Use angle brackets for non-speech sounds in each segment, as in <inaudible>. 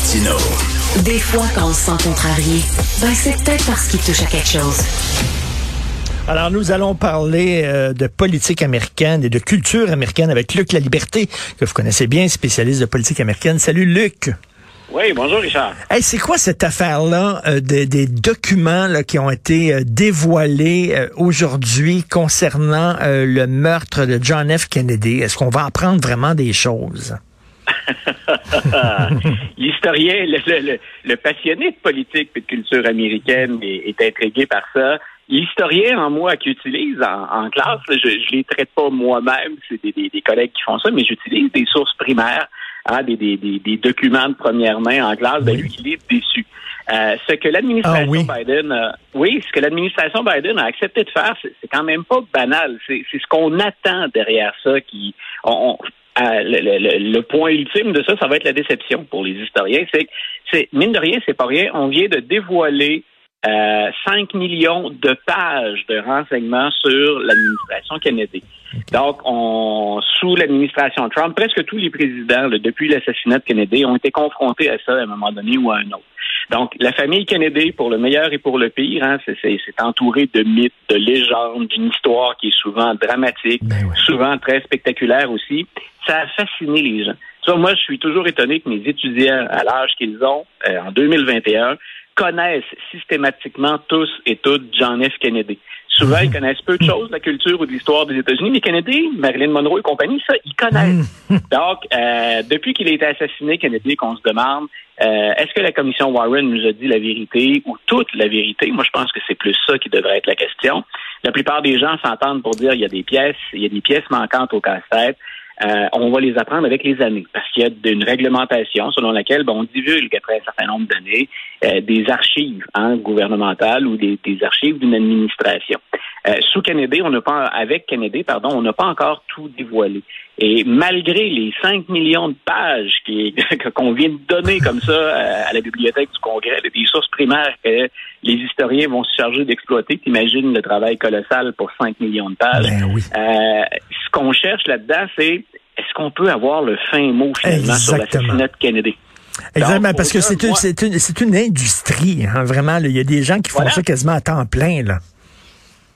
Martino. Des fois, quand on se sent contrarié, ben c'est peut-être parce qu'il touche à quelque chose. Alors, nous allons parler euh, de politique américaine et de culture américaine avec Luc La Liberté, que vous connaissez bien, spécialiste de politique américaine. Salut, Luc. Oui, bonjour Richard. Hey, c'est quoi cette affaire-là euh, des, des documents là, qui ont été euh, dévoilés euh, aujourd'hui concernant euh, le meurtre de John F. Kennedy? Est-ce qu'on va apprendre vraiment des choses? <laughs> L'historien, le, le- le- le passionné de politique et de culture américaine est, est intrigué par ça. L'historien en moi qui utilise en, en classe, là, je ne les traite pas moi-même, c'est des, des- des collègues qui font ça, mais j'utilise des sources primaires, hein, des, des- documents de première main en classe. Ben, lui, il est déçu. Euh, ce que l'administration Ah oui. Biden, euh, oui, ce que l'administration Biden a accepté de faire, c'est quand même pas banal. C'est c'est ce qu'on attend derrière ça qui, on- on- euh, le, le- point ultime de ça, ça va être la déception pour les historiens. C'est c'est mine de rien, c'est pas rien. On vient de dévoiler euh, 5 millions de pages de renseignements sur l'administration Kennedy. Donc, on, sous l'administration Trump, presque tous les présidents, là, depuis l'assassinat de Kennedy, ont été confrontés à ça à un moment donné ou à un autre. Donc, la famille Kennedy, pour le meilleur et pour le pire, hein, c'est, entouré de mythes, de légendes, d'une histoire qui est souvent dramatique, Ben ouais. souvent très spectaculaire aussi. Ça a fasciné les gens. Tu vois, moi, je suis toujours étonné que mes étudiants, à l'âge qu'ils ont, euh, en 2021, connaissent systématiquement tous et toutes John F. Kennedy. Souvent, ils connaissent peu de choses de la culture ou de l'histoire des États-Unis, mais Kennedy, Marilyn Monroe et compagnie, ça, ils connaissent. <laughs> Donc, euh, depuis qu'il a été assassiné, Kennedy, qu'on se demande, euh, est-ce que la commission Warren nous a dit la vérité ou toute la vérité? Moi, je pense que c'est plus ça qui devrait être la question. La plupart des gens s'entendent pour dire il y a des pièces, il y a des pièces manquantes au casse-tête. Euh, on va les apprendre avec les années parce qu'il y a une réglementation selon laquelle ben, on divulgue après un certain nombre d'années euh, des archives hein, gouvernementales ou des, des archives d'une administration. Euh, sous Kennedy, on n'a pas avec Kennedy, pardon, on n'a pas encore tout dévoilé. Et malgré les 5 millions de pages <laughs> qu'on vient de donner <laughs> comme ça euh, à la bibliothèque du Congrès, des sources primaires que les historiens vont se charger d'exploiter, t'imagines le travail colossal pour 5 millions de pages. Ben oui. Euh, ce qu'on cherche là-dedans, c'est est-ce qu'on peut avoir le fin mot finalement sur Exactement. l'assassinat de Kennedy? Exactement, Donc, parce que c'est une, une, c'est une industrie, hein, vraiment. Il y a des gens qui font Voilà. ça quasiment à temps plein. Là.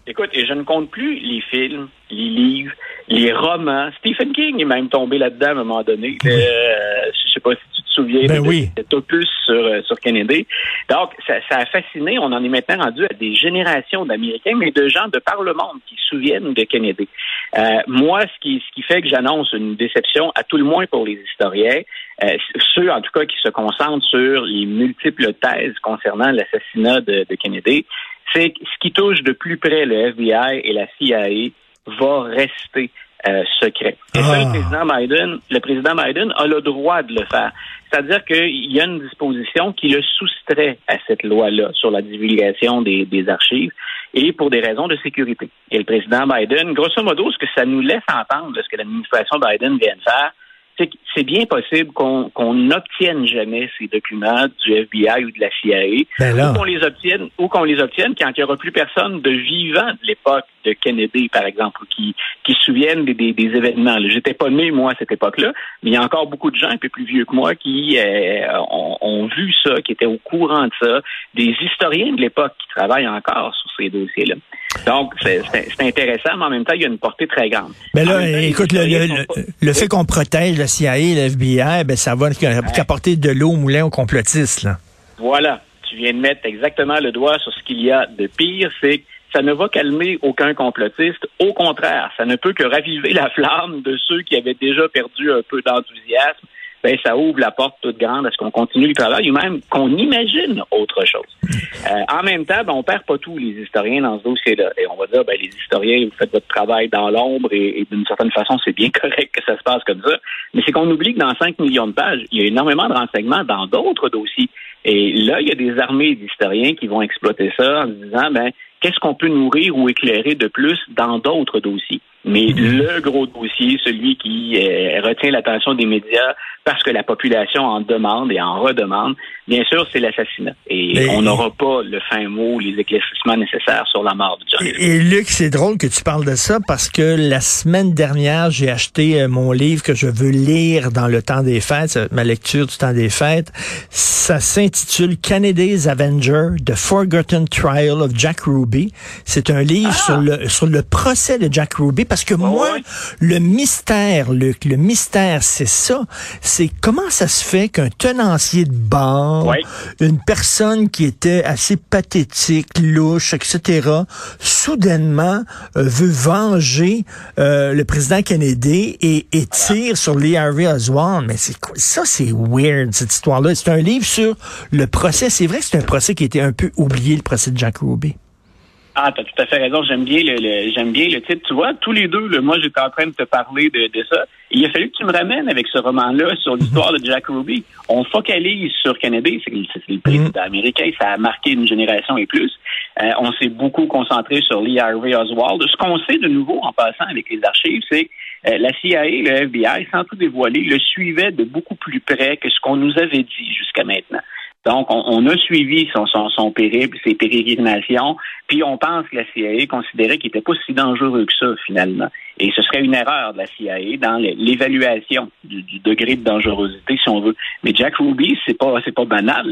Écoute, et je ne compte plus les films, les livres, les romans. Stephen King est même tombé là-dedans à un moment donné. Euh, je sais pas si tu te souviens Ben de oui. cet opus sur, euh, sur Kennedy. Donc, ça, ça a fasciné. On en est maintenant rendu à des générations d'Américains, mais de gens de par le monde qui se souviennent de Kennedy. Euh, moi, ce qui, ce qui fait que j'annonce une déception, à tout le moins pour les historiens, euh, ceux en tout cas qui se concentrent sur les multiples thèses concernant l'assassinat de, de Kennedy, c'est que ce qui touche de plus près le FBI et la CIA va rester euh, secret. Et ça, Ah. le président Biden, le président Biden a le droit de le faire. C'est-à-dire qu'il y a une disposition qui le soustrait à cette loi-là sur la divulgation des, des archives et pour des raisons de sécurité. Et le président Biden, grosso modo, ce que ça nous laisse entendre, de ce que l'administration Biden vient de faire, c'est bien possible qu'on n'obtienne jamais ces documents du FBI ou de la CIA, Ben ou qu'on les obtienne, ou qu'on les obtienne quand il n'y aura plus personne de vivant de l'époque de Kennedy, par exemple, qui qui se souviennent des, des, des événements. J'étais pas né moi à cette époque-là, mais il y a encore beaucoup de gens un peu plus vieux que moi qui euh, ont, ont vu ça, qui étaient au courant de ça, des historiens de l'époque qui travaillent encore sur ces dossiers-là. Donc c'est intéressant, mais en même temps il y a une portée très grande. En là, temps, écoute, le, le, le- pas- le fait qu'on protège la CIA et la FBI, ben ça va qu'apporter de l'eau au moulin aux complotistes. Là. Voilà, tu viens de mettre exactement le doigt sur ce qu'il y a de pire, c'est que ça ne va calmer aucun complotiste. Au contraire, ça ne peut que raviver la flamme de ceux qui avaient déjà perdu un peu d'enthousiasme. Ben, ça ouvre la porte toute grande à ce qu'on continue le travail ou même qu'on imagine autre chose. Euh, en même temps, ben, on perd pas tous les historiens dans ce dossier-là. Et on va dire, ben, les historiens, vous faites votre travail dans l'ombre et, et d'une certaine façon, c'est bien <laughs> correct que ça se passe comme ça. Mais c'est qu'on oublie que dans 5 millions de pages, il y a énormément de renseignements dans d'autres dossiers. Et là, il y a des armées d'historiens qui vont exploiter ça en disant, ben, qu'est-ce qu'on peut nourrir ou éclairer de plus dans d'autres dossiers? Mais mm-hmm. le gros dossier, celui qui euh, retient l'attention des médias parce que la population en demande et en redemande, bien sûr, c'est l'assassinat. Et on n'aura pas le fin mot, les éclaircissements nécessaires sur la mort de John. Et, et Luc, c'est drôle que tu parles de ça parce que la semaine dernière, j'ai acheté euh, mon livre que je veux lire dans le temps des fêtes, ma lecture du temps des fêtes. Ça s'intitule Kennedy's Avenger, The Forgotten Trial of Jack Ruby. C'est un livre ah! sur le sur le procès de Jack Ruby parce que moi, le mystère, Luc, le mystère, c'est ça. C'est comment ça se fait qu'un tenancier de bar, une personne qui était assez pathétique, louche, etc., soudainement euh, veut venger euh, le président Kennedy et, et tire sur Lee Harvey Oswald. Mais c'est ça, c'est weird cette histoire-là. C'est un livre sur le procès. C'est vrai que c'est un procès qui était un peu oublié, le procès de Jack Ruby. Ah, t'as tout à fait raison. J'aime bien le, j'aime bien le titre. Tu vois, tous les deux, là, moi, j'étais en train de te parler de, de ça. il a fallu que tu me ramènes avec ce roman-là sur l'histoire de Jack Ruby. On focalise sur Kennedy, c'est, le président mm-hmm. américain, ça a marqué une génération et plus. Euh, on s'est beaucoup concentré sur Lee Harvey Oswald. Ce qu'on sait de nouveau en passant avec les archives, c'est euh, la CIA, le FBI, sans tout dévoiler, le suivait de beaucoup plus près que ce qu'on nous avait dit jusqu'à maintenant. Donc, on, a suivi son, son, son, périple, ses pérégrinations, puis on pense que la CIA considérait qu'il n'était pas si dangereux que ça, finalement. Et ce serait une erreur de la CIA dans l'évaluation du, degré de dangerosité, si on veut. Mais Jack Ruby, c'est pas c'est pas banal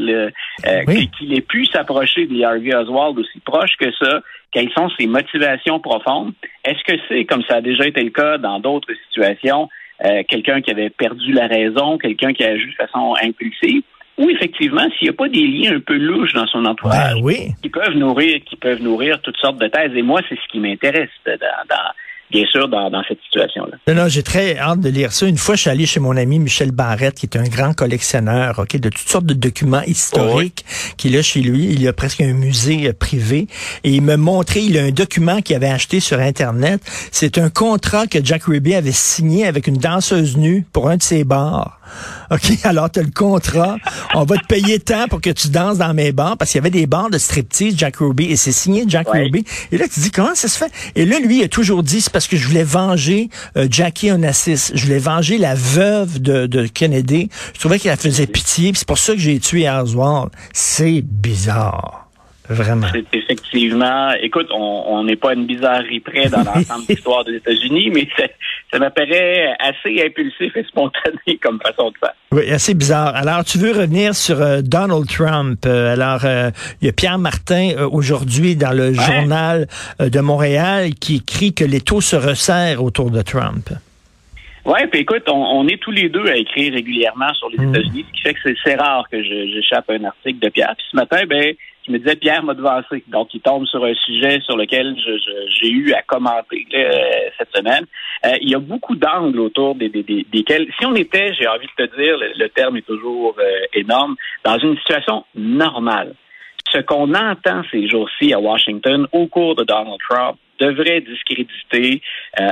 euh, qu'il ait pu s'approcher de Harvey Oswald aussi proche que ça. Quelles sont ses motivations profondes? Est-ce que c'est, comme ça a déjà été le cas dans d'autres situations, euh, quelqu'un qui avait perdu la raison, quelqu'un qui a agi de façon impulsive? Ou effectivement, s'il n'y a pas des liens un peu louches dans son entourage, ben qui peuvent nourrir, qui peuvent nourrir toutes sortes de thèses. Et moi, c'est ce qui m'intéresse dans, dans, bien sûr, dans, cette situation-là. Non, non, j'ai très hâte de lire ça. Une fois, je suis allé chez mon ami Michel Barrette, qui est un grand collectionneur, ok, de toutes sortes de documents historiques, qui est chez lui. Il a presque un musée euh, privé. Et il me montrait, il a un document qu'il avait acheté sur Internet. C'est un contrat que Jack Ruby avait signé avec une danseuse nue pour un de ses bars. OK, <laughs> alors tu as le contrat. On va te payer tant pour que tu danses dans mes bars parce qu'il y avait des bars de striptease Jack Ruby et c'est signé Jack Ruby. Et là, tu dis comment ça se fait? Et là, lui, il a toujours dit, c'est parce que je voulais venger euh, Jackie Onassis. Je voulais venger la veuve de, de Kennedy. Je trouvais qu'elle faisait pitié. C'est pour ça que j'ai tué Oswald. C'est bizarre. Vraiment. C'est effectivement, écoute, on n'est pas une bizarrerie près dans l'ensemble de <laughs> l'histoire des États-Unis, mais ça m'apparaît assez impulsif et spontané <laughs> comme façon de faire. Oui, assez bizarre. Alors, tu veux revenir sur euh, Donald Trump. Euh, alors, euh, il y a Pierre Martin aujourd'hui dans le journal de Montréal qui écrit que les taux se resserrent autour de Trump. Oui, puis écoute, on, est tous les deux à écrire régulièrement sur les hmm. États-Unis, ce qui fait que c'est rare que j'échappe à un article de Pierre. Puis ce matin, ben, qui me disait Pierre m'a devancé. Donc, il tombe sur un sujet sur lequel j'ai eu à commenter euh, cette semaine. Euh, il y a beaucoup d'angles autour des, des, desquels, si on était, j'ai envie de te dire, le, terme est toujours euh, énorme, dans une situation normale. Ce qu'on entend ces jours-ci à Washington au cours de Donald Trump devrait discréditer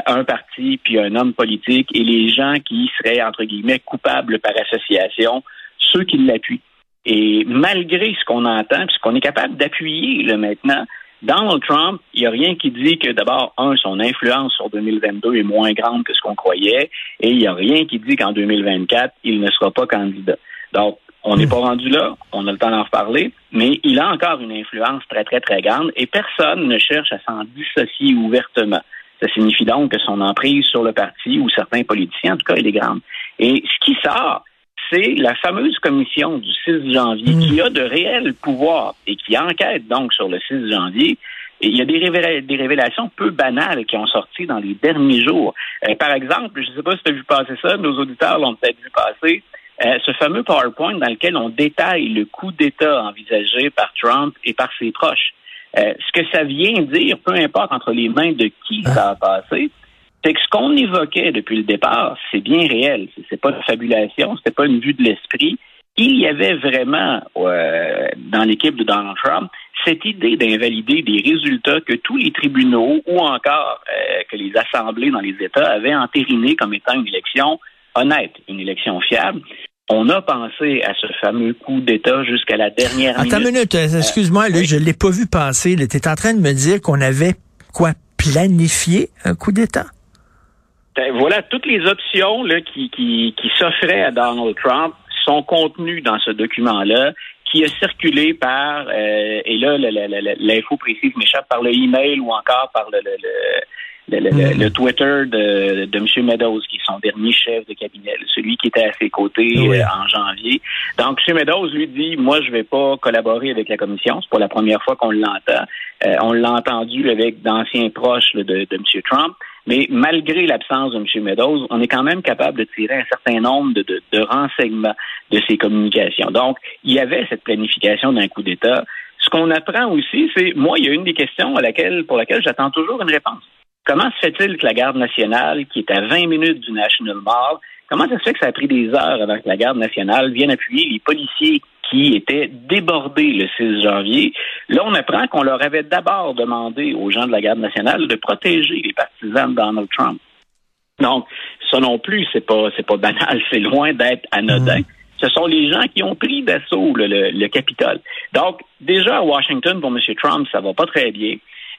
un parti puis un homme politique et les gens qui seraient, entre guillemets, coupables par association, ceux qui l'appuient. Et malgré ce qu'on entend, ce qu'on est capable d'appuyer là, maintenant, Donald Trump, il n'y a rien qui dit que d'abord, un, son influence sur 2022 est moins grande que ce qu'on croyait, et il n'y a rien qui dit qu'en 2024, il ne sera pas candidat. Donc, on n'est hmm. pas rendu là, on a le temps d'en reparler, mais il a encore une influence très, très, très grande et personne ne cherche à s'en dissocier ouvertement. Ça signifie donc que son emprise sur le parti ou certains politiciens, en tout cas, elle est grande. Et ce qui sort, c'est la fameuse commission du 6 janvier qui hmm. a de réels pouvoirs et qui enquête donc sur le 6 janvier. Et il y a des, des révélations peu banales qui ont sorti dans les derniers jours. Euh, par exemple, je ne sais pas si tu as vu passer ça, nos auditeurs l'ont peut-être vu passer, euh, ce fameux PowerPoint dans lequel on détaille le coup d'État envisagé par Trump et par ses proches. Euh, ce que ça vient dire, peu importe entre les mains de qui ça a passé, c'est que ce qu'on évoquait depuis le départ, c'est bien réel. C'est pas une fabulation, c'était pas une vue de l'esprit. Il y avait vraiment euh, dans l'équipe de Donald Trump cette idée d'invalider des résultats que tous les tribunaux ou encore euh, que les assemblées dans les États avaient entériné comme étant une élection honnête, une élection fiable. On a pensé à ce fameux coup d'État jusqu'à la dernière Attends minute. minute, euh, excuse-moi, je je l'ai pas vu passer. Tu es en train de me dire qu'on avait quoi planifié un coup d'État? Ben, voilà, toutes les options là, qui, qui, qui s'offraient à Donald Trump sont contenues dans ce document-là qui a circulé par, euh, et là, l'info précise m'échappe, par le email ou encore par le, le, le, le, hmm. Twitter de, de M. Meadows, qui est son dernier chef de cabinet, celui qui était à ses côtés euh, en janvier. Donc, M. Meadows lui dit, moi, je vais pas collaborer avec la commission. C'est pas la première fois qu'on l'entend. Euh, on l'a entendu avec d'anciens proches de, de M. Trump. Mais malgré l'absence de M. Meadows, on est quand même capable de tirer un certain nombre de, de, de renseignements de ces communications. Donc, il y avait cette planification d'un coup d'État. Ce qu'on apprend aussi, c'est, moi, il y a une des questions à laquelle, pour laquelle j'attends toujours une réponse. Comment se fait-il que la garde nationale, qui est à 20 minutes du National Mall, comment ça se fait que ça a pris des heures avant que la garde nationale vienne appuyer les policiers qui étaient débordés le 6 janvier? Là, on apprend qu'on leur avait d'abord demandé aux gens de la garde nationale de protéger les partisans de Donald Trump. Donc, ça non plus, c'est pas c'est pas banal, <laughs> c'est loin d'être anodin. Mm. Ce sont les gens qui ont pris d'assaut le, le, Capitole. Donc, déjà à Washington, pour M. Trump, ça va pas très bien.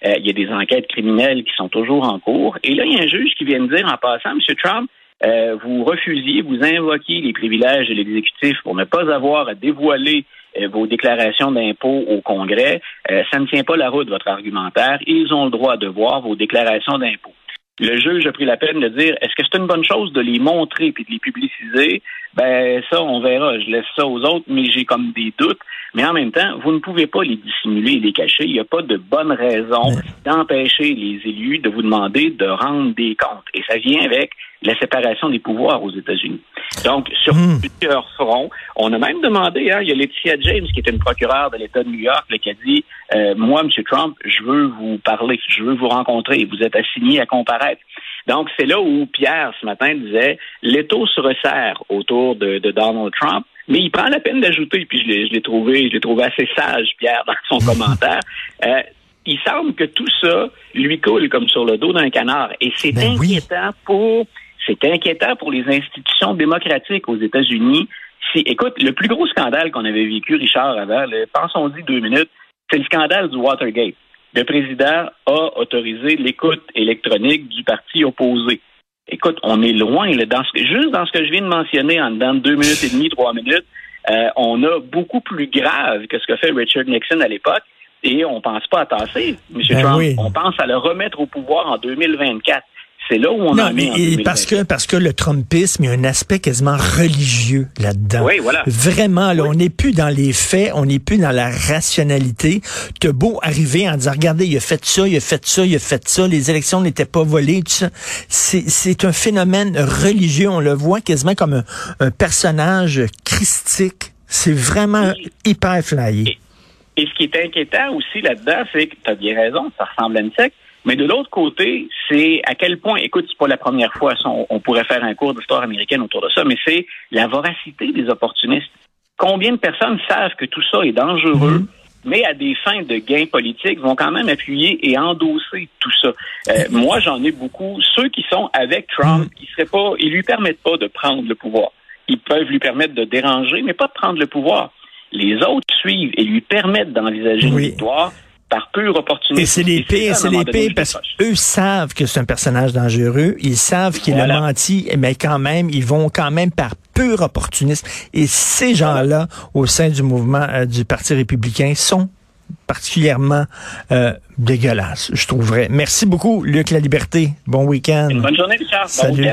Euh, il y a des enquêtes criminelles qui sont toujours en cours. Et là, il y a un juge qui vient de dire en passant, M. Trump, euh, vous refusiez, vous invoquiez les privilèges de l'exécutif pour ne pas avoir à dévoiler euh, vos déclarations d'impôts au Congrès, euh, ça ne tient pas la route, votre argumentaire. Ils ont le droit de voir vos déclarations d'impôts. Le juge a pris la peine de dire est-ce que c'est une bonne chose de les montrer puis de les publiciser? Ben ça, on verra. Je laisse ça aux autres, mais j'ai comme des doutes. Mais en même temps, vous ne pouvez pas les dissimuler et les cacher. Il n'y a pas de bonne raison d'empêcher les élus de vous demander de rendre des comptes. Et ça vient avec la séparation des pouvoirs aux États-Unis. Donc, sur hmm. plusieurs fronts, on a même demandé, hein, il y a Laetitia James, qui est une procureure de l'État de New York, qui a dit, euh, moi, M. Trump, je veux vous parler, je veux vous rencontrer, vous êtes assigné à comparaître. Donc, c'est là où Pierre, ce matin, disait, l'étau se resserre autour de, Donald Trump, mais il prend la peine d'ajouter, puis je l'ai trouvé, je l'ai trouvé assez sage, Pierre, dans son <laughs> commentaire. Euh, il semble que tout ça lui coule comme sur le dos d'un canard. Et c'est ben inquiétant pour c'est inquiétant pour les institutions démocratiques aux États-Unis. Si, écoute, le plus gros scandale qu'on avait vécu, Richard, avant, pensons-y deux minutes, c'est le scandale du Watergate. Le président a autorisé l'écoute électronique du parti opposé. Écoute, on est loin, là, dans ce, juste dans ce que je viens de mentionner en dedans de deux minutes et demie, trois minutes, euh, on a beaucoup plus grave que ce que fait Richard Nixon à l'époque et on pense pas à tasser, M. Ben Trump. On pense à le remettre au pouvoir en 2024. C'est là où on non, a parce que parce que le Trumpisme, il y a un aspect quasiment religieux là-dedans. Oui, voilà. Vraiment, là, on n'est plus dans les faits, on n'est plus dans la rationalité. T'as beau arriver en disant, regardez, il a fait ça, il a fait ça, il a fait ça, les élections n'étaient pas volées, tout ça. C'est un phénomène religieux. On le voit quasiment comme un, personnage christique. C'est vraiment hyper flyé. Et, et, ce qui est inquiétant aussi là-dedans, c'est que tu as bien raison, ça ressemble à une secte, mais de l'autre côté, c'est à quel point, écoute, c'est pas la première fois, on, pourrait faire un cours d'histoire américaine autour de ça, mais c'est la voracité des opportunistes. Combien de personnes savent que tout ça est dangereux, mhm. mais à des fins de gains politiques, vont quand même appuyer et endosser tout ça? Euh, moi, j'en ai beaucoup. Ceux qui sont avec Trump, mhm. ils seraient pas, ils lui permettent pas de prendre le pouvoir. Ils peuvent lui permettre de déranger, mais pas de prendre le pouvoir. Les autres suivent et lui permettent d'envisager une victoire par pur opportunisme. Et c'est les pires, c'est les pires parce qu'eux savent que c'est un personnage dangereux, ils savent qu'il a menti, mais quand même, ils vont quand même par pur opportunisme. Et ces gens-là, au sein du mouvement euh, du Parti républicain, sont particulièrement euh, dégueulasses, je trouverais. Merci beaucoup, Luc La Liberté. Bon week-end. bonne journée, Richard. Salut.